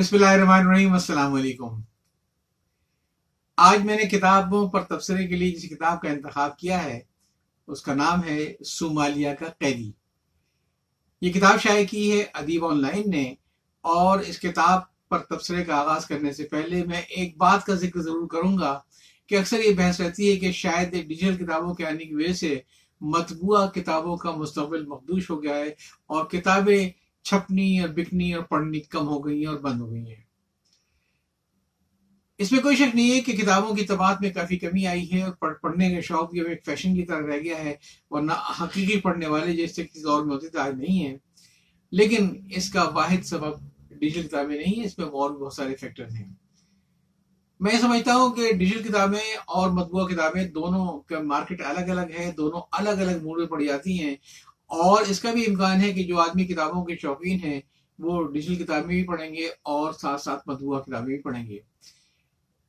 بسم اللہ الرحمن الرحیم، السلام علیکم۔ آج میں نے کتابوں پر تبصرے کے لیے جس کتاب کا انتخاب کیا ہے، اس کا نام ہے صومالیہ کا قیدی۔ یہ کتاب شائع کی ہے ادیب آن لائن نے، اور اس کتاب پر تبصرے کا آغاز کرنے سے پہلے میں ایک بات کا ذکر ضرور کروں گا کہ اکثر یہ بحث رہتی ہے کہ شاید ڈیجیٹل کتابوں کے آنے کی وجہ سے مطبوعہ کتابوں کا مستقبل مخدوش ہو گیا ہے اور کتابیں چھپنی اور بکنی اور پڑھنی کم ہو گئی ہیں اور بند ہو گئی ہیں۔ اس میں کوئی شک نہیں ہے کہ کتابوں کی طباعت میں کافی کمی آئی ہے اور پڑھنے کا شوق بھی اب ایک فیشن کی طرح رہ گیا ہے، ورنہ حقیقی پڑھنے والے جیسے کسی دور میں ہوتے تھے آج نہیں ہیں۔ لیکن اس کا واحد سبب ڈیجیٹل کتابیں نہیں ہیں، اس میں اور بہت سارے فیکٹر ہیں۔ میں سمجھتا ہوں کہ ڈیجیٹل کتابیں اور مطبوعہ کتابیں دونوں کا مارکیٹ الگ الگ ہے، دونوں الگ الگ موڈ میں پڑ جاتی ہیں۔ اور اس کا بھی امکان ہے کہ جو آدمی کتابوں کے شوقین ہیں، وہ ڈیجیٹل کتابیں بھی پڑھیں گے اور ساتھ ساتھ مطبوعہ کتابیں بھی پڑھیں گے۔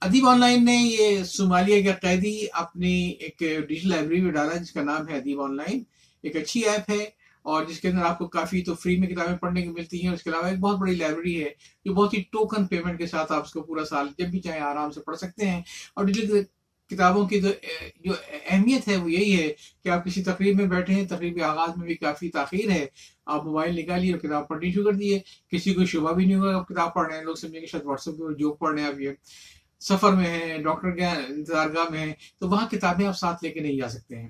ادیب آن لائن نے یہ صومالیہ کا قیدی اپنی ایک ڈیجیٹل لائبریری میں ڈالا، جس کا نام ہے ادیب آن لائن ایک اچھی ایپ ہے اور جس کے اندر آپ کو کافی تو فری میں کتابیں پڑھنے کی ملتی ہیں۔ اس کے علاوہ ایک بہت بڑی لائبریری ہے جو بہت ہی ٹوکن پیمنٹ کے ساتھ آپ اس کو پورا سال جب بھی چاہیں آرام سے پڑھ سکتے ہیں۔ اور ڈیجیٹل کتابوں کی جو اہمیت ہے وہ یہی ہے کہ آپ کسی تقریب میں بیٹھے ہیں، تقریب کے آغاز میں بھی کافی تاخیر ہے۔ آپ موبائل نکالیے اور کتاب پڑھنی شروع کر دیے کسی کو شبہ بھی نہیں ہوگا آپ کتاب پڑھ رہے ہیں، لوگ سمجھیں گے شاید واٹس ایپ پہ جو پڑھ رہے ہیں، آپ یہ سفر میں ہیں، ڈاکٹر کے انتظار گاہ میں ہیں، تو وہاں کتابیں آپ ساتھ لے کے نہیں جا سکتے ہیں۔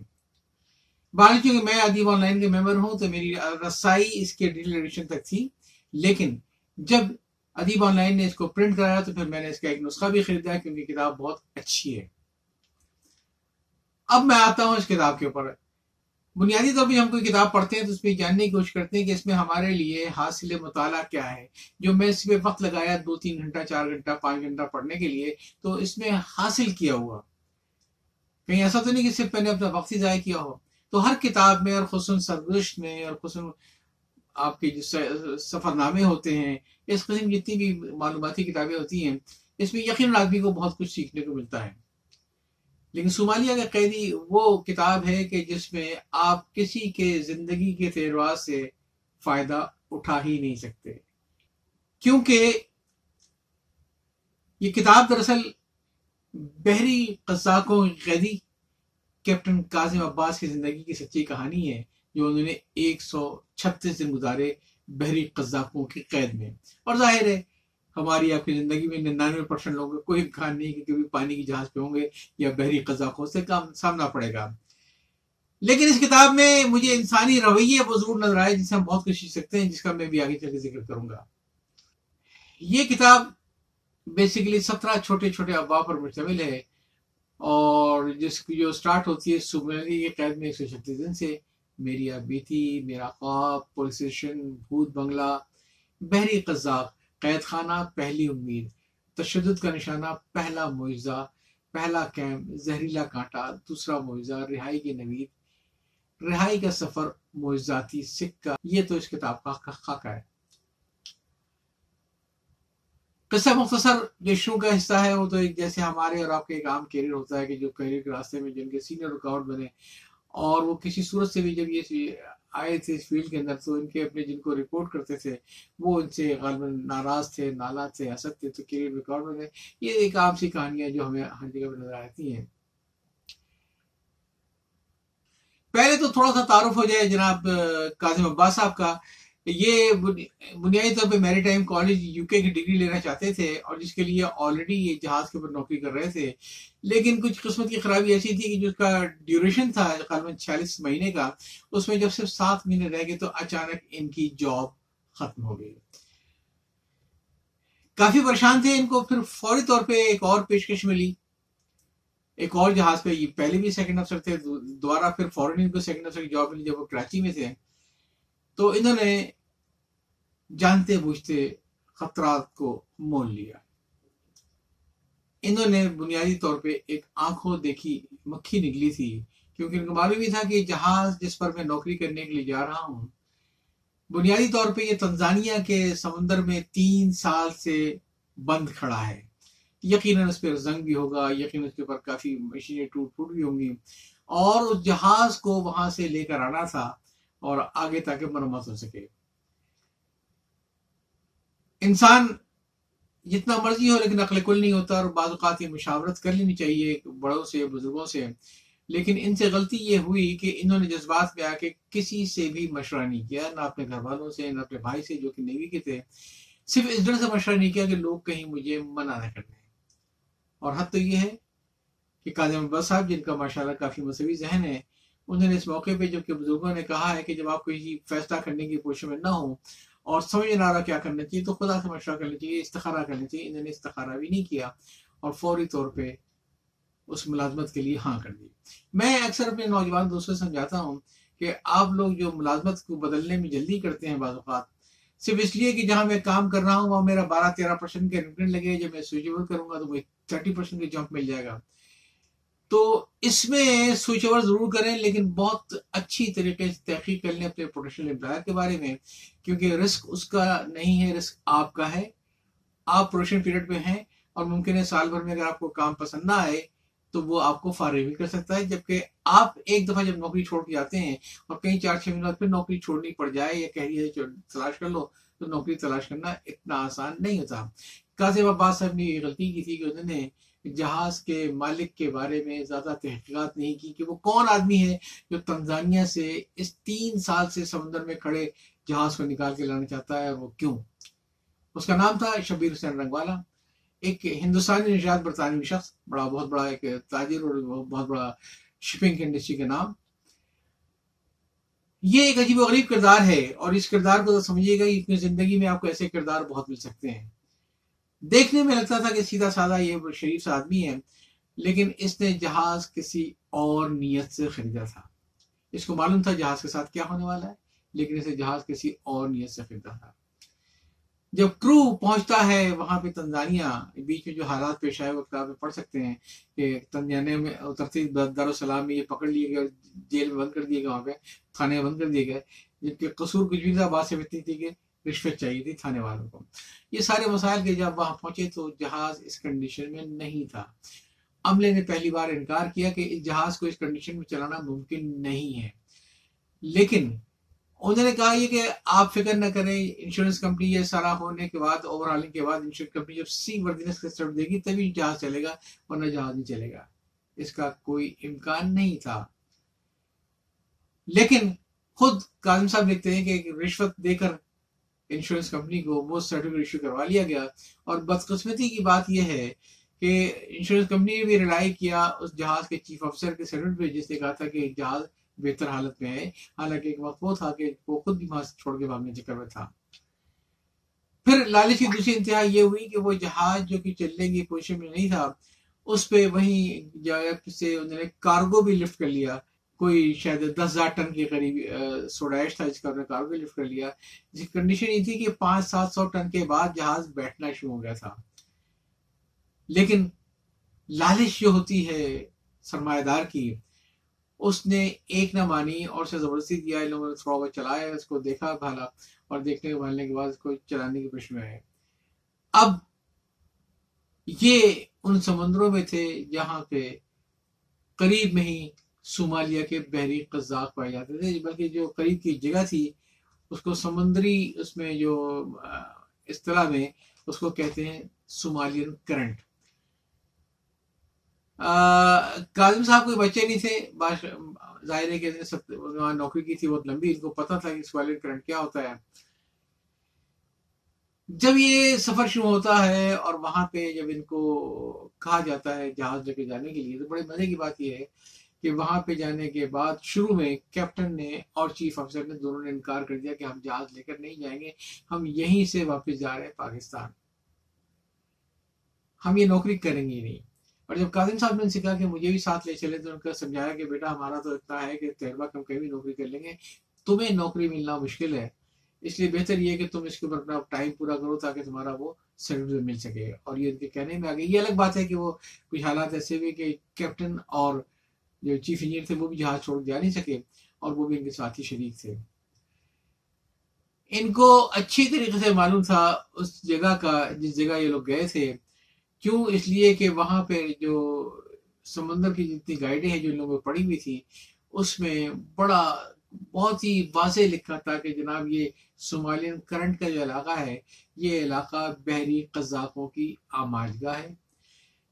باقی چونکہ میں ادیب آن لائن کے ممبر ہوں تو میری رسائی اس کے ڈیٹیل ایڈیشن تک تھی۔ لیکن جب ادیب آن لائن نے اس کو پرنٹ کرایا تو پھر میں نے اس کا ایک نسخہ بھی خریدا کیونکہ کتاب بہت اچھی ہے۔ اب میں آتا ہوں اس کتاب کے اوپر۔ بنیادی طور پہ ہم کوئی کتاب پڑھتے ہیں تو اس پہ جاننے کی کوشش کرتے ہیں کہ اس میں ہمارے لیے حاصل مطالعہ کیا ہے۔ جو میں اس پہ وقت لگایا دو تین گھنٹہ، چار گھنٹہ، پانچ گھنٹہ پڑھنے کے لیے، تو اس میں حاصل کیا ہوا۔ کہیں ایسا تو نہیں کہ صرف میں نے اپنا وقت ہی ضائع کیا ہو۔ تو ہر کتاب میں اور خصوصاً سرگزشت میں اور خصوصاً آپ کے جو سفر نامے ہوتے ہیں، اس قسم جتنی بھی معلوماتی کتابیں ہوتی ہیں، اس میں یقین آدمی کو بہت کچھ سیکھنے کو ملتا ہے۔ لیکن صومالیہ کا قیدی وہ کتاب ہے کہ جس میں آپ کسی کے زندگی کے تجربات سے فائدہ اٹھا ہی نہیں سکتے۔ کیونکہ یہ کتاب دراصل بحری قزاقوں قیدی کیپٹن کاظم عباس کی زندگی کی سچی کہانی ہے، جو انہوں نے ایک سو چھتیس دن گزارے بحری قزاقوں کی قید میں۔ اور ظاہر ہے ہماری آپ کی زندگی میں ننانوے پرسنٹ لوگوں کو کوئی امکان نہیں کہ کبھی پانی کی جہاز پہ ہوں گے یا بحری قزاقوں سے کام سامنا پڑے گا۔ لیکن اس کتاب میں مجھے انسانی رویے وہ ضرور نظر آئے جس سے ہم بہت کچھ سیکھ سکتے ہیں، جس کا میں بھی آگے چل کے ذکر کروں گا۔ یہ کتاب بیسیکلی سترہ چھوٹے چھوٹے ابواب پر مشتمل ہے اور جس کی جو سٹارٹ ہوتی ہے صبح قید میں ایک سو چھتیس دن سے۔ میری بیتی، میرا خواب پولیس اسٹیشن بھوت بنگلہ، بحری قذاق قید خانہ پہلی امید، تشدد کا نشانہ، پہلا معجزہ، پہلا کیمپ، زہریلا کانٹا، دوسرا معجزہ، رہائی کی نوید، رہائی کا سفر، معجزاتی سکہ، یہ تو اس کتاب کا خاکہ ہے۔ قصہ مختصر جو شو کا حصہ ہے، وہ تو ایک جیسے ہمارے اور آپ کے ایک عام کیریئر ہوتا ہے کہ جو کیریئر کے راستے میں جن کے سینئر رکاوٹ بنے اور وہ کسی صورت سے بھی جب یہ آئے تھے اس فیلڈ کے اندر، تو ان کے اپنے جن کو رپورٹ کرتے تھے، وہ ان سے غالباً ناراض تھے، نالا تھے، حسد تھے، تو کیریئر ریکارڈ بنے یہ ایک عام سی کہانیاں جو ہمیں ہر جگہ پہ نظر آتی ہیں۔ پہلے تو تھوڑا سا تعارف ہو جائے جناب کاظم عباس صاحب کا۔ یہ بنیادی طور پہ میری ٹائم کالج یو کے کی ڈگری لینا چاہتے تھے اور جس کے لیے آلریڈی یہ جہاز کے اوپر نوکری کر رہے تھے۔ لیکن کچھ قسمت کی خرابی ایسی تھی کہ جو اس کا ڈیوریشن تھا غالباً چھیالیس مہینے کا، اس میں جب صرف سات مہینے رہ گئے تو اچانک ان کی جاب ختم ہو گئی۔ کافی پریشان تھے ان کو۔ پھر فوری طور پہ ایک اور پیشکش ملی۔ ایک اور جہاز پہ یہ پہلے بھی سیکنڈ افسر تھے، دوبارہ پھر فورن ان کو سیکنڈ افسر کی جاب ملی جب وہ کراچی میں تھے۔ تو انہوں نے جانتے بوجھتے خطرات کو مول لیا۔ انہوں نے بنیادی طور پہ ایک آنکھوں دیکھی مکھی نکلی تھی، کیونکہ ان کو معلوم بھی تھا کہ جہاز جس پر میں نوکری کرنے کے لیے جا رہا ہوں، بنیادی طور پہ یہ تنزانیہ کے سمندر میں تین سال سے بند کھڑا ہے۔ یقیناً اس پہ زنگ بھی ہوگا، یقیناً اس کے اوپر کافی مشینیں ٹوٹ پھوٹ بھی ہوں گی۔ اور اس جہاز کو وہاں سے لے کر آنا تھا۔ اور آگے تاکہ مرمت ہو سکے۔ انسان جتنا مرضی ہو لیکن عقل کل نہیں ہوتا اور بعض اوقات کی مشاورت کر لینی چاہیے بڑوں سے، بزرگوں سے۔ لیکن ان سے غلطی یہ ہوئی کہ انہوں نے جذبات میں آ کے کسی سے بھی مشورہ نہیں کیا، نہ اپنے گھر والوں سے، نہ اپنے بھائی سے جو کہ نیوی کے تھے۔ صرف اس ڈر سے مشورہ نہیں کیا کہ لوگ کہیں مجھے منع نہ کر دیں اور حد تو یہ ہے کہ قاضم عباس صاحب، جن کا ماشاء اللہ کافی مذہبی ذہن ہے انہوں نے اس موقع پہ جبکہ بزرگوں نے کہا ہے کہ جب آپ کوئی فیصلہ کرنے کی کوشش میں نہ ہوں اور سمجھ نہ رہا کیا کرنا چاہیے، تو خدا سے مشورہ کرنا چاہیے، استخارہ کرنا چاہیے۔ انہوں نے استخارہ بھی نہیں کیا اور فوری طور پہ اس ملازمت کے لیے ہاں کر دی۔ میں اکثر اپنے نوجوان دوستوں سے سمجھاتا ہوں کہ آپ لوگ جو ملازمت کو بدلنے میں جلدی کرتے ہیں بعض اوقات، صرف اس لیے کہ جہاں میں کام کر رہا ہوں، وہاں میرا بارہ تیرہ پرسینٹ کا انکریمنٹ لگے، جب میں سوئچیبل کروں گا تو مجھے تھرٹی پرسینٹ کا جمپ مل جائے گا۔ تو اس میں سوئچ اوور ضرور کریں، لیکن بہت اچھی طریقے سے تحقیق کر لیں اپنے پروفیشنل امپلائر کے بارے میں، کیونکہ رسک اس کا نہیں ہے رسک آپ کا ہے۔ آپ پروفیشنل پیریڈ میں ہیں اور ممکن ہے سال بھر میں اگر آپ کو کام پسند نہ آئے تو وہ آپ کو فارغ بھی کر سکتا ہے۔ جبکہ آپ ایک دفعہ جب نوکری چھوڑ کے جاتے ہیں اور کئی چار چھ مہینہ پھر نوکری چھوڑنی پڑ جائے یا کہہ رہی ہے تلاش کر لو، تو نوکری تلاش کرنا اتنا آسان نہیں ہوتا۔ قاسم عباس صاحب نے یہ غلطی کی تھی کہ انہوں نے جہاز کے مالک کے بارے میں زیادہ تحقیقات نہیں کی کہ وہ کون آدمی ہے جو تنزانیہ سے اس تین سال سے سمندر میں کھڑے جہاز کو نکال کے لانا چاہتا ہے وہ کیوں؟ اس کا نام تھا شبیر حسین رنگوالا، ایک ہندوستانی نژاد برطانوی شخص، بڑا، بہت بڑا ایک تاجر اور بہت بڑا شپنگ انڈسٹری کا نام۔ یہ ایک عجیب و غریب کردار ہے اور اس کردار کو سمجھیے گا اپنی زندگی میں آپ کو ایسے کردار بہت مل سکتے ہیں۔ دیکھنے میں لگتا تھا کہ سیدھا سادہ یہ شریف آدمی ہے، لیکن اس نے جہاز کسی اور نیت سے خریدا تھا۔ اس کو معلوم تھا جہاز کے ساتھ کیا ہونے والا ہے، لیکن اسے جہاز کسی اور نیت سے خریدا تھا۔ جب کرو پہنچتا ہے وہاں پہ تنزانیہ بیچ میں جو حالات پیش آئے وہ کتاب میں پڑھ سکتے ہیں کہ تنزانیہ میں اترتی دارالسلام میں یہ پکڑ لیے گئے، جیل میں بند کر دیے گئے، وہاں پہ تھانے میں بند کر دیے گئے، جبکہ قصور کچھ بھی تھا بات سے اتنی تھی کہ رشوت چاہیے تھی تھانے والوں کو۔ یہ سارے مسائل کے جب وہاں پہنچے تو جہاز اس کنڈیشن میں نہیں تھا۔ عملے نے پہلی بار انکار کیا کہ اس جہاز کو اس کنڈیشن میں چلانا ممکن نہیں ہے۔ لیکن انہوں نے کہا یہ کہ آپ فکر نہ کریں انشورنس کمپنی یہ سارا ہونے کے بعد اوور ہالنگ کے بعد انشورنس کمپنی جب سی وردینس کا سٹر دے گی، تبھی جہاز چلے گا ورنہ جہاز نہیں چلے گا۔ اس کا کوئی امکان نہیں تھا۔ لیکن خود کاظم صاحب لکھتے ہیں کہ رشوت دے کر انشورنس کمپنی کو وہ سرٹیفکیٹ ایشو کروا لیا گیا۔ اور بدقسمتی کی بات یہ ہے کہ انشورنس کمپنی نے بھی ریلائی کیا اس جہاز کے چیف افسر کے سرٹیفکیٹ پہ، جس نے کہا تھا کہ جہاز بہتر حالت میں ہے۔ حالانکہ ایک وقت وہ تھا کہ وہ خود بھی وہاں سے چھوڑ کے بھاگنے چکر میں تھا۔ پھر لالچ کی دوسری انتہا یہ ہوئی کہ وہ جہاز جو کہ چلنے کی پوزیشن میں نہیں تھا، اس پہ وہیں سے انہوں نے کارگو بھی لفٹ کر لیا۔ کوئی شاید دس ہزار ٹن کے قریب سوڈائش تھا جس کا انہوں نے کارگو لفٹ کر لیا۔ جس کی کنڈیشن یہ تھی کہ پانچ سات سو ٹن کے بعد جہاز بیٹھنا شروع ہو گیا تھا۔ لیکن لالچ جو ہوتی ہے سرمایہ دار کی، اس نے ایک نہ مانی اور سے زبردستی دیا۔ ان لوگوں نے تھوڑا بہت چلایا، اس کو دیکھا بھالا اور دیکھنے کے بھالنے کے بعد اس کو چلانے کی کوشش میں آئے اب یہ ان سمندروں میں تھے جہاں پہ قریب میں ہی صومالیہ کے بحری قزاق پائے جاتے تھے، بلکہ جو قریب کی جگہ تھی، اس کو سمندری، اس میں جو اصطلاح میں اس کو کہتے ہیں صومالین کرنٹ۔ کاظم صاحب کوئی بچے نہیں تھے ظاہر ہے کہ نوکری کی تھی، بہت لمبی، ان کو پتا تھا کہ سوالین کرنٹ کیا ہوتا ہے۔ جب یہ سفر شروع ہوتا ہے اور وہاں پہ جب ان کو کہا جاتا ہے جہاز لے کے جانے کے لیے، تو بڑے مزے کی بات یہ ہے کہ وہاں پہ جانے کے بعد شروع میں کیپٹن نے اور چیف افسر نے دونوں نے انکار کر دیا کہ ہم جہاز لے کر نہیں جائیں گے، ہم یہیں سے واپس جا رہے ہیں پاکستان۔ ہم یہ نوکری کریں گے نہیں۔ اور جب کاظم صاحب نے سکھا کہ مجھے بھی ساتھ لے چلے تو ان کا سمجھایا کہ بیٹا ہمارا تو اتنا ہے کہ تجربہ ہم کہیں بھی نوکری کر لیں گے۔ تمہیں نوکری ملنا مشکل ہے، اس لیے بہتر یہ کہ تم اس کے اوپر اپنا ٹائم پورا کرو تاکہ تمہارا وہ سرٹیفکیٹ مل سکے۔ اور یہ ان کے کہنے میں آگے یہ الگ بات ہے کہ وہ کچھ حالات ایسے بھی کہ کیپٹن اور جو چیف انجینئر تھے، وہ بھی جہاز چھوڑ جا نہیں سکے اور وہ بھی ان کے ساتھی شریک تھے۔ ان کو اچھی طریقے سے معلوم تھا اس جگہ کا، جس جگہ یہ لوگ گئے تھے۔ کیوں؟ اس لیے کہ وہاں پہ جو سمندر کی جتنی گائیڈیں ہیں جو ان لوگوں پڑی ہوئی تھی اس میں بڑا، بہت ہی واضح لکھا تھا کہ جناب یہ سومالین کرنٹ کا جو علاقہ ہے، یہ علاقہ بحری قزاقوں کی آماجگاہ ہے۔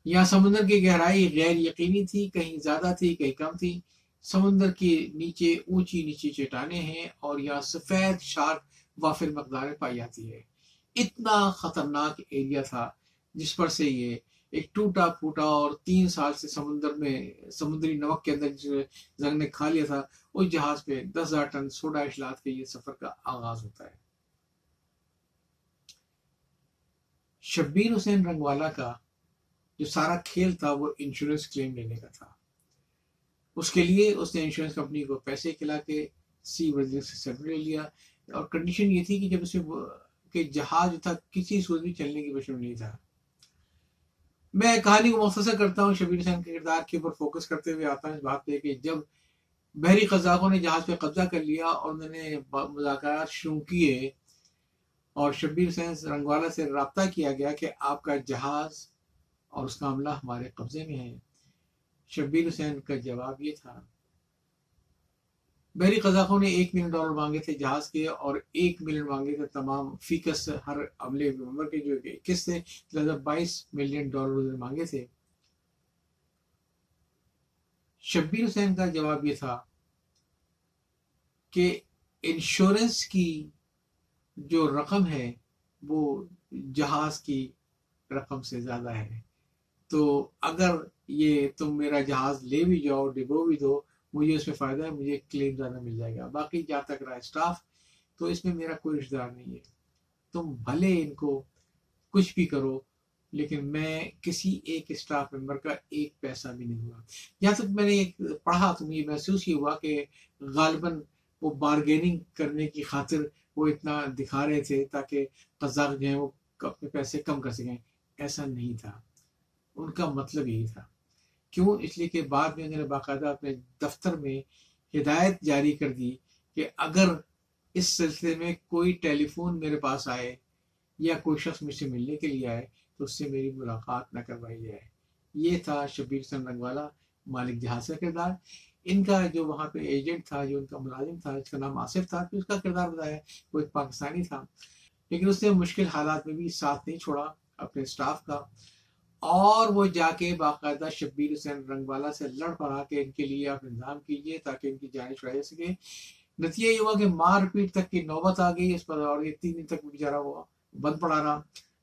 یہاں سمندر کی گہرائی غیر یقینی تھی، کہیں زیادہ تھی، کہیں کم تھی۔ سمندر کے نیچے اونچی نیچی چٹانیں ہیں اور یہاں سفید شارک وافر مقدار پائی جاتی ہے۔ اتنا خطرناک ایریا تھا جس پر سے یہ ایک ٹوٹا پھوٹا اور تین سال سے سمندر میں، سمندری نمک کے اندر زنگ نے کھا لیا تھا، اس جہاز پہ دس ہزار ٹن سوڈا اشلاط کے یہ سفر کا آغاز ہوتا ہے۔ شبیر حسین رنگوالا کا جو سارا کھیل تھا وہ انشورنس کلیم لینے کا تھا۔ اس کے لیے اس نے انشورنس کمپنی کو پیسے کھلا کے سی وزیر سے سیٹل لے لیا۔ اور کنڈیشن یہ تھی کہ جب اسے کہ جہاز جو تھا، کسی صورت بھی چلنے کی وجہ نہیں تھا۔ میں کہانی کو مختصر کرتا ہوں، شبیر حسین کے کردار کے اوپر فوکس کرتے ہوئے آتا ہوں۔ اس بات پہ کہ جب بحری قزاقوں نے جہاز پہ قبضہ کر لیا اور انہوں نے مذاکرات شروع کیے اور شبیر حسین رنگوالا سے رابطہ کیا گیا کہ آپ کا جہاز اور اس کا عملہ ہمارے قبضے میں ہے۔ شبیر حسین کا جواب یہ تھا، بحری قزاقوں نے ایک ملین ڈالر مانگے تھے جہاز کے، اور ایک ملین مانگے تھے تمام فیکس ہر عملے ممبر کے، جو اکیس تھے لہٰذا بائیس ملین ڈالر مانگے تھے۔ شبیر حسین کا جواب یہ تھا کہ انشورنس کی جو رقم ہے وہ جہاز کی رقم سے زیادہ ہے۔ تو اگر یہ تم میرا جہاز لے بھی جاؤ، ڈبو بھی دو، مجھے اس میں فائدہ ہے، مجھے کلیم زیادہ مل جائے گا۔ باقی جہاں تک رہا اسٹاف، تو اس میں میرا کوئی رشتے دار نہیں ہے۔ تم بھلے ان کو کچھ بھی کرو، لیکن میں کسی ایک اسٹاف ممبر کا ایک پیسہ بھی نہیں ہوا یہاں تک میں نے پڑھا تو مجھے محسوس یہ ہوا کہ غالباً وہ بارگیننگ کرنے کی خاطر وہ اتنا دکھا رہے تھے تاکہ قزاق جو ہیں وہ اپنے پیسے کم کر سکیں۔ ایسا نہیں تھا۔ ان کا مطلب یہی تھا۔ کیوں؟ اس لیے کہ بعد میں انہوں نے باقاعدہ اپنے دفتر میں ہدایت جاری کر دی کہ اگر اس سلسلے میں کوئی ٹیلی فون میرے پاس آئے یا کوئی شخص مجھ سے ملنے کے لیے آئے تو اس سے میری ملاقات نہ کروائی جائے۔ یہ تھا شبیر سن رنگ والا مالک جہاز کا کردار۔ ان کا جو وہاں پہ ایجنٹ تھا، جو ان کا ملازم تھا اس کا نام آصف تھا پھر اس کا کردار بتایا۔ وہ ایک پاکستانی تھا۔ لیکن اس نے مشکل حالات میں بھی ساتھ نہیں چھوڑا اپنے اسٹاف کا۔ اور وہ جا کے باقاعدہ شبیر حسین رنگ والا سے لڑ پڑا کہ ان کے لیے آپ انتظام کیجیے تاکہ ان کی جانیں چھڑائی جا سکے نتیجہ یہ ہوا کہ مار پیٹ تک کی نوبت آ گئی، اس پر اور یہ تین دن تک بیچارہ وہ بند پڑا رہا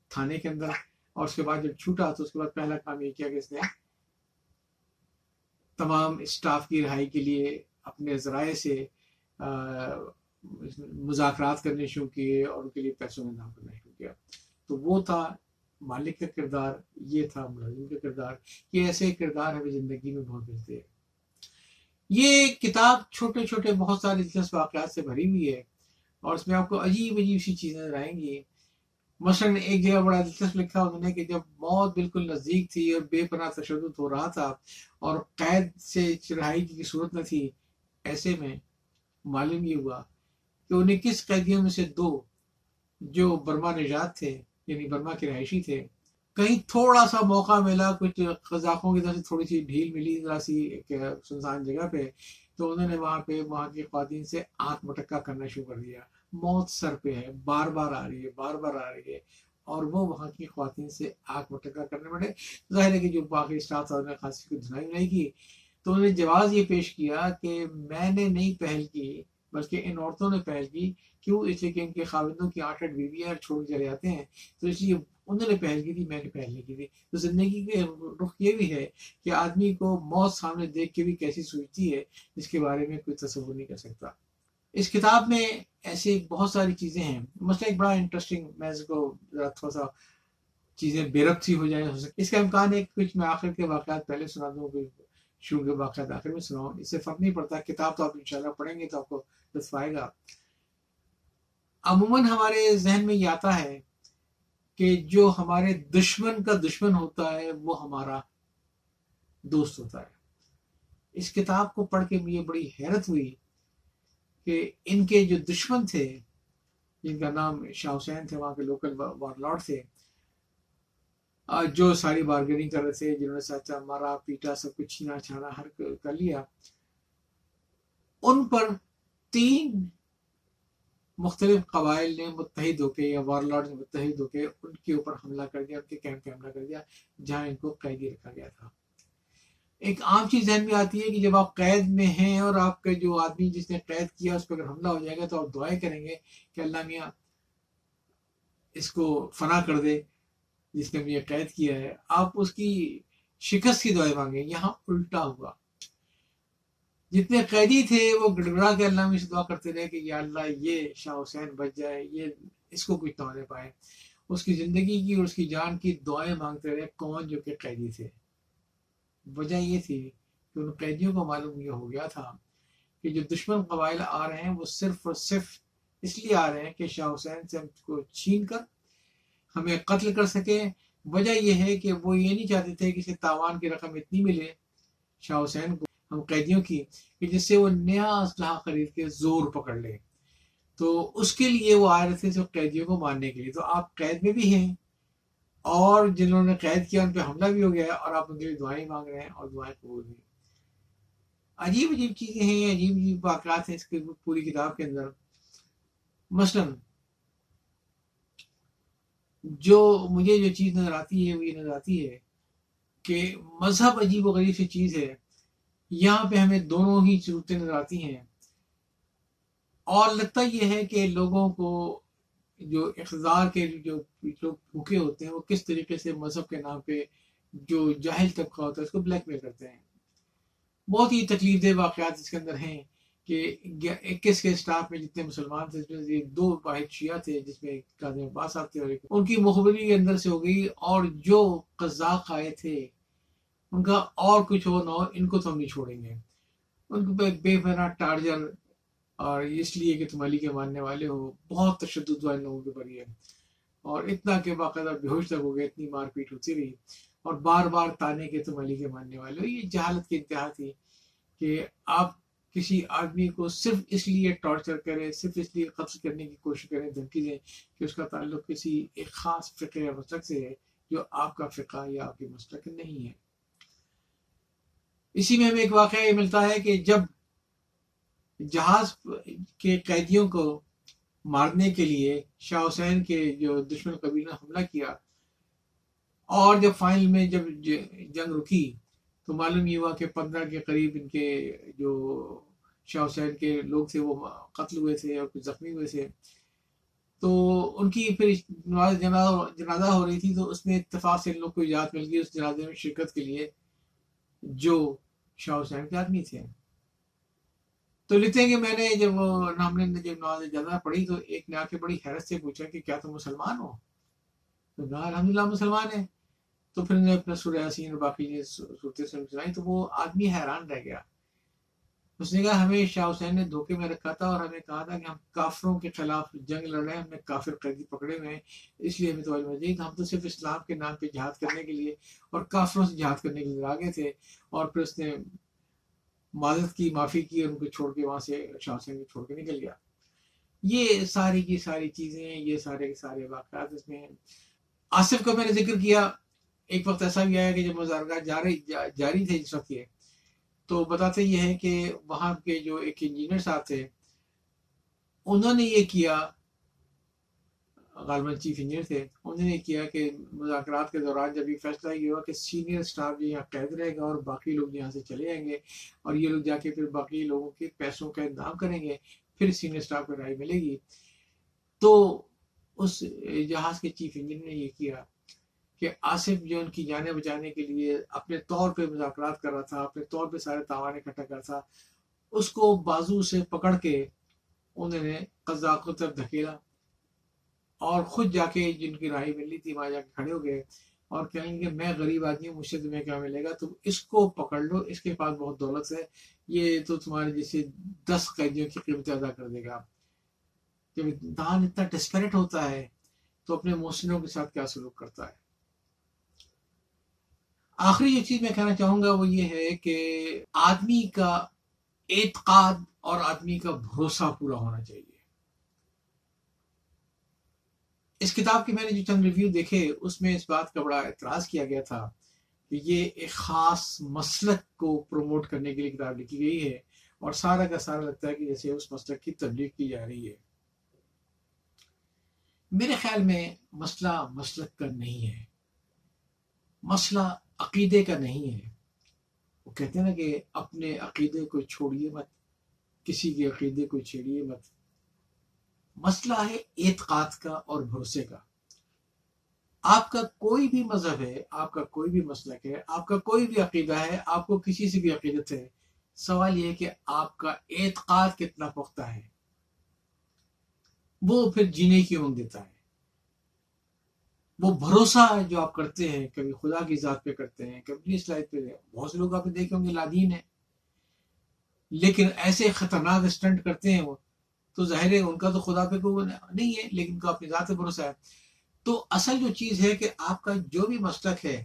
تھانے کے اندر۔ اور اس کے بعد جب چھوٹا تو اس کے بعد پہلا کام یہ کیا کہ اس نے تمام اسٹاف کی رہائی کے لیے اپنے ذرائع سے مذاکرات کرنے شروع کیے اور ان کے لیے پیسوں میں نام کرنا شروع کیا۔ تو وہ تھا مالک کا کردار یہ تھا، ملازم کا کردار یہ ایسے کردار ہمیں زندگی میں بہت ملتے ہیں۔ یہ کتاب چھوٹے چھوٹے بہت سارے دلچسپ واقعات سے بھری ہوئی ہے اور اس میں آپ کو عجیب عجیب سی چیزیں نظر آئیں گی۔ مثلاً ایک جگہ بڑا دلچسپ لکھا انہوں نے کہ جب موت بالکل نزدیک تھی اور بے پناہ تشدد ہو رہا تھا اور قید سے چڑھائی کی صورت نہ تھی، ایسے میں معلوم یہ ہوا کہ انہیں کس قیدیوں میں سے دو جو برما نجات تھے یعنی برما کے رہائشی تھے۔ کہیں تھوڑا سا موقع ملا، کچھ قزاقوں کی طرف سے تھوڑی سی ڈھیل ملی ذرا سی ایک سنسان جگہ پہ، تو انہوں نے وہاں پہ، وہاں کی خواتین سے آنکھ مٹکا کرنا شروع کر دیا۔ موت سر پہ ہے، بار بار آ رہی ہے، بار بار آ رہی ہے۔ اور وہ وہاں کی خواتین سے آنکھ مٹکا کرنے پڑے ظاہر ہے کہ جو باقی اسٹاف تھا نے خاصی کو دھنائی نہیں کی۔ تو انہوں نے جواز یہ پیش کیا کہ میں نے نہیں پہل کی، بلکہ ان عورتوں نے پہل کی کیوں اس لیے کہ ان کے خاوندوں کی آٹھ آٹھ بیویاں چھوڑ چلے جاتے ہیں؟ تو اس لیے انہوں نے پہل کی تھی، میں نے پہل نہیں کی تھی۔ تو زندگی کے رخ یہ بھی ہے کہ آدمی کو موت سامنے دیکھ کے بھی کیسی سوچتی ہے، جس کے بارے میں کوئی تصور نہیں کر سکتا۔ اس کتاب میں ایسی بہت ساری چیزیں ہیں۔ مثلا ایک بڑا انٹرسٹنگ میں اس کو ذرا تھوڑا سا چیزیں بے ربط سی ہو جائیں ہو سکے اس کا امکان ہے کچھ میں آخر کے واقعات پہلے سنا دوں، کوئی شروع کے واقعات آخر میں سناؤں۔ اس سے فرق نہیں پڑتا، کتاب تو آپ انشاءاللہ پڑھیں گے تو آپ کو لطف آئے گا۔ عموماً ہمارے ذہن میں یہ آتا ہے کہ جو ہمارے دشمن کا دشمن ہوتا ہے، وہ ہمارا دوست ہوتا ہے۔ اس کتاب کو پڑھ کے مجھے بڑی حیرت ہوئی کہ ان کے جو دشمن تھے، جن کا نام شاہ حسین تھے، وہاں کے لوکل وار لارڈ تھے جو ساری بارگیننگ کر رہے تھے، جنہوں نے سچا مارا، پیٹا، سب کچھ چھینا چھانا، ہر کر لیا۔ ان پر تین مختلف قبائل نے متحد ہو کے یا وار لارڈ نے متحد ہو کے ان کے اوپر حملہ کر دیا، ان کے کیمپ پہ حملہ کر دیا، جہاں ان کو قیدی رکھا گیا تھا۔ ایک عام چیز ذہن میں آتی ہے کہ جب آپ قید میں ہیں اور آپ کا جو آدمی جس نے قید کیا، اس پہ اگر حملہ ہو جائے گا تو آپ دعائیں کریں گے کہ اللہ میاں اس کو فنا کر دے، جس نے مجھے قید کیا ہے۔ آپ اس کی شکست کی دعائیں مانگیں، یہاں الٹا ہوا۔ جتنے قیدی تھے وہ گڑ گڑا کے اللہ میں سے دعا کرتے رہے کہ یا اللہ یہ شاہ حسین بچ جائے، یہ اس کو کچھ نہ پائے۔ اس کی زندگی کی اور اس کی جان کی دعائیں مانگتے رہے کون جو کہ قیدی تھے۔ وجہ یہ تھی کہ ان قیدیوں کو معلوم یہ ہو گیا تھا کہ جو دشمن قبائل آ رہے ہیں وہ صرف اور صرف اس لیے آ رہے ہیں کہ شاہ حسین سے ہم کو چھین کر ہمیں قتل کر سکے وجہ یہ ہے کہ وہ یہ نہیں چاہتے تھے کہ اسے تاوان کی رقم اتنی ملے، شاہ حسین کو۔ ہم قیدیوں کی کہ جس سے وہ نیا اسلحہ خرید کے زور پکڑ لے تو اس کے لیے وہ آ رہے تھے قیدیوں کو مارنے کے لیے۔ تو آپ قید میں بھی ہیں اور جنہوں نے قید کیا ان پہ حملہ بھی ہو گیا اور آپ ان کے لیے دعائیں مانگ رہے ہیں اور دعائیں قبول ہوئی عجیب عجیب چیزیں ہیں، عجیب عجیب واقعات ہیں اس کے پوری کتاب کے اندر۔ مثلا جو مجھے جو چیز نظر آتی ہے، وہ یہ نظر آتی ہے کہ مذہب عجیب و غریب سی چیز ہے۔ یہاں پہ ہمیں دونوں ہی صورتیں نظر آتی ہیں۔ اور لگتا یہ ہے کہ لوگوں کو جو اقتدار کے جو لوگ بھوکے ہوتے ہیں، وہ کس طریقے سے مذہب کے نام پہ جو جاہل طبقہ ہوتا ہے، اس کو بلیک میل کرتے ہیں۔ بہت ہی تکلیف دہ واقعات اس کے اندر ہیں کہ اکیس کے اسٹاف میں جتنے مسلمان تھے، اس میں دو واحد شیعہ تھے، جس میں قاضی عباس آتے اور ان کی مخبری اندر سے ہو گئی۔ اور جو قزاق آئے تھے ان کا اور کچھ ہو نہ ہو، ان کو تو ہم نہیں چھوڑیں گے۔ ان کو بے پناہ ٹارجر اور اس لیے کہ تم علی کے ماننے والے ہو، بہت تشدد ہوا ان لوگوں کے اوپر یہ۔ اور اتنا کہ باقاعدہ بے ہوش تک ہو گیا اتنی مار پیٹ ہوتی رہی۔ اور بار بار تانے کے تم علی کے ماننے والے ہو۔ یہ جہالت کی انتہا تھی کہ آپ کسی آدمی کو صرف اس لیے ٹارچر کریں، صرف اس لیے قتل کرنے کی کوشش کریں، دھمکی دیں کہ اس کا تعلق کسی ایک خاص فقہ یا مسلک سے ہے جو آپ کا فقہ یا آپ کی مسلک نہیں ہے۔ اسی میں ہمیں ایک واقعہ یہ ملتا ہے کہ جب جہاز کے قیدیوں کو مارنے کے لیے شاہ حسین کے جو دشمن قبیل نے حملہ کیا، اور جب فائنل میں جب جنگ رکی، تو معلوم یہ ہوا کہ پندرہ کے قریب ان کے جو شاہ حسین کے لوگ تھے، وہ قتل ہوئے تھے اور کچھ زخمی ہوئے تھے۔ تو ان کی پھر جنازہ ہو رہی تھی، تو اس میں اتفاق سے ان لوگ کو یاد مل گئی، اس جنازے میں شرکت کے لیے جو شاہ حسین کے آدمی تھے۔ تو لکھتے ہیں کہ میں نے جب نام نے جب نواز جزا پڑھی تو ایک نے آ کے بڑی حیرت سے پوچھا کہ کیا تم مسلمان ہو؟ تو کہا الحمد للہ مسلمان ہے تو پھر نے اپنا سورہ حسین اور باقی صورتیں سنائی تو وہ آدمی حیران رہ گیا۔ اس نے کہا، ہمیں شاہ حسین نے دھوکے میں رکھا تھا اور ہمیں کہا تھا کہ ہم کافروں کے خلاف جنگ لڑ رہے ہیں، ہم نے کافر قیدی پکڑے ہوئے ہیں، اس لیے ہمیں تو مزید ہم تو صرف اسلام کے نام پہ جہاد کرنے کے لیے اور کافروں سے جہاد کرنے کے لیے آگے تھے۔ اور پھر اس نے معذرت کی، معافی کی اور ان کو چھوڑ کے وہاں سے شاہ حسین کو چھوڑ کے نکل گیا۔ یہ ساری کی ساری چیزیں، یہ سارے کے سارے واقعات اس میں آصف کا میں نے ذکر کیا، ایک وقت ایسا بھی آیا کہ جب مزارگاہ جاری جاری تھے جس وقت یہ۔ تو بتاتے یہ ہے کہ وہاں کے جو ایک انجینئر صاحب تھے، انہوں نے یہ کیا، غالباً چیف انجینئر تھے، انہوں نے کیا کہ مذاکرات کے دوران جب یہ فیصلہ یہ ہوا کہ سینئر اسٹاف جو یہاں قید رہے گا اور باقی لوگ یہاں سے چلے جائیں گے اور یہ لوگ جا کے پھر باقی لوگوں کے پیسوں کا انتظام کریں گے، پھر سینئر اسٹاف کو رائے ملے گی۔ تو اس جہاز کے چیف انجینئر نے یہ کیا۔ کہ آصف جو ان کی جانیں بچانے کے لیے اپنے طور پہ مذاکرات کر رہا تھا، اپنے طور پہ سارے تاوان اکٹھا کر تھا۔ اس کو بازو سے پکڑ کے انہوں نے قزاق کو طرف دھکیلا اور خود جا کے جن کی راہی ملی تھی، وہاں جا کے کھڑے ہو گئے اور کہیں گے، میں غریب آدمی ہوں، مجھ سے تمہیں کیا ملے گا؟ تم اس کو پکڑ لو، اس کے پاس بہت دولت ہے، یہ تو تمہارے جیسے دس قیدیوں کی قیمت ادا کر دے گا۔ جب انسان اتنا ڈسپریٹ ہوتا ہے تو اپنے محسنوں کے ساتھ کیا سلوک کرتا ہے؟ آخری جو چیز میں کہنا چاہوں گا وہ یہ ہے کہ آدمی کا اعتقاد اور آدمی کا بھروسہ پورا ہونا چاہیے۔ اس کتاب کے میں نے جو چند ریویو دیکھے، اس میں اس بات کا بڑا اعتراض کیا گیا تھا کہ یہ ایک خاص مسلک کو پروموٹ کرنے کے لیے کتاب لکھی گئی ہے اور سارا کا سارا لگتا ہے کہ جیسے اس مسلک کی تبلیغ کی جا رہی ہے۔ میرے خیال میں مسئلہ مسلک کا نہیں ہے۔ مسئلہ عقیدے کا نہیں ہے۔ وہ کہتے ہیں نا کہ اپنے عقیدے کو چھوڑیے مت، کسی کے عقیدے کو چھیڑیے مت۔ مسئلہ ہے اعتقاد کا اور بھروسے کا۔ آپ کا کوئی بھی مذہب ہے، آپ کا کوئی بھی مسلک ہے، آپ کا کوئی بھی عقیدہ ہے، آپ کو کسی سے بھی عقیدت ہے، سوال یہ کہ آپ کا اعتقاد کتنا پختہ ہے۔ وہ پھر جینے کی امنگ دیتا ہے۔ وہ بھروسہ جو آپ کرتے ہیں، کبھی خدا کی ذات پہ کرتے ہیں، کبھی اپنی پہ۔ بہت سے لوگ آپ نے دیکھے ہوں گے لادین ہیں۔ لیکن ایسے خطرناک اسٹنٹ کرتے ہیں وہ۔ تو ظاہر ہے ان کا تو خدا پہ کوئی نہیں ہے، لیکن ان کا اپنی ذات پہ بھروسہ ہے۔ تو اصل جو چیز ہے کہ آپ کا جو بھی مسلک ہے،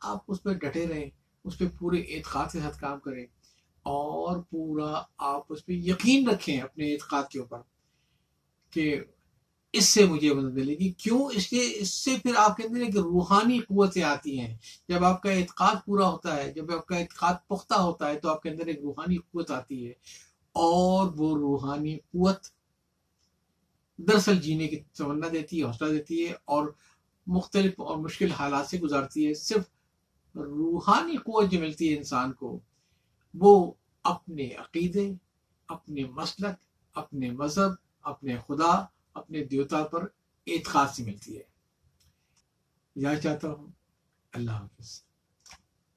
آپ اس پہ ڈٹے رہیں، اس پہ پورے اعتقاد کے ساتھ کام کریں۔ اور پورا آپ اس پہ یقین رکھیں اپنے اعتقاد کے اوپر کہ اس سے مجھے مدد ملے گی۔ کیوں؟ اس لیے اس سے پھر آپ کے اندر ایک روحانی قوتیں آتی ہیں۔ جب آپ کا اعتقاد پورا ہوتا ہے، جب آپ کا اعتقاد پختہ ہوتا ہے، تو آپ کے اندر ایک روحانی قوت آتی ہے۔ اور وہ روحانی قوت دراصل جینے کی تمنا دیتی ہے، حوصلہ دیتی ہے، اور مختلف اور مشکل حالات سے گزارتی ہے۔ صرف روحانی قوت جو ملتی ہے انسان کو، وہ اپنے عقیدے، اپنے مسلک، اپنے مذہب، اپنے خدا اپنے دیوتا پر اعتقاد سے ملتی ہے۔ یا چاہتا ہوں۔ اللہ حافظ۔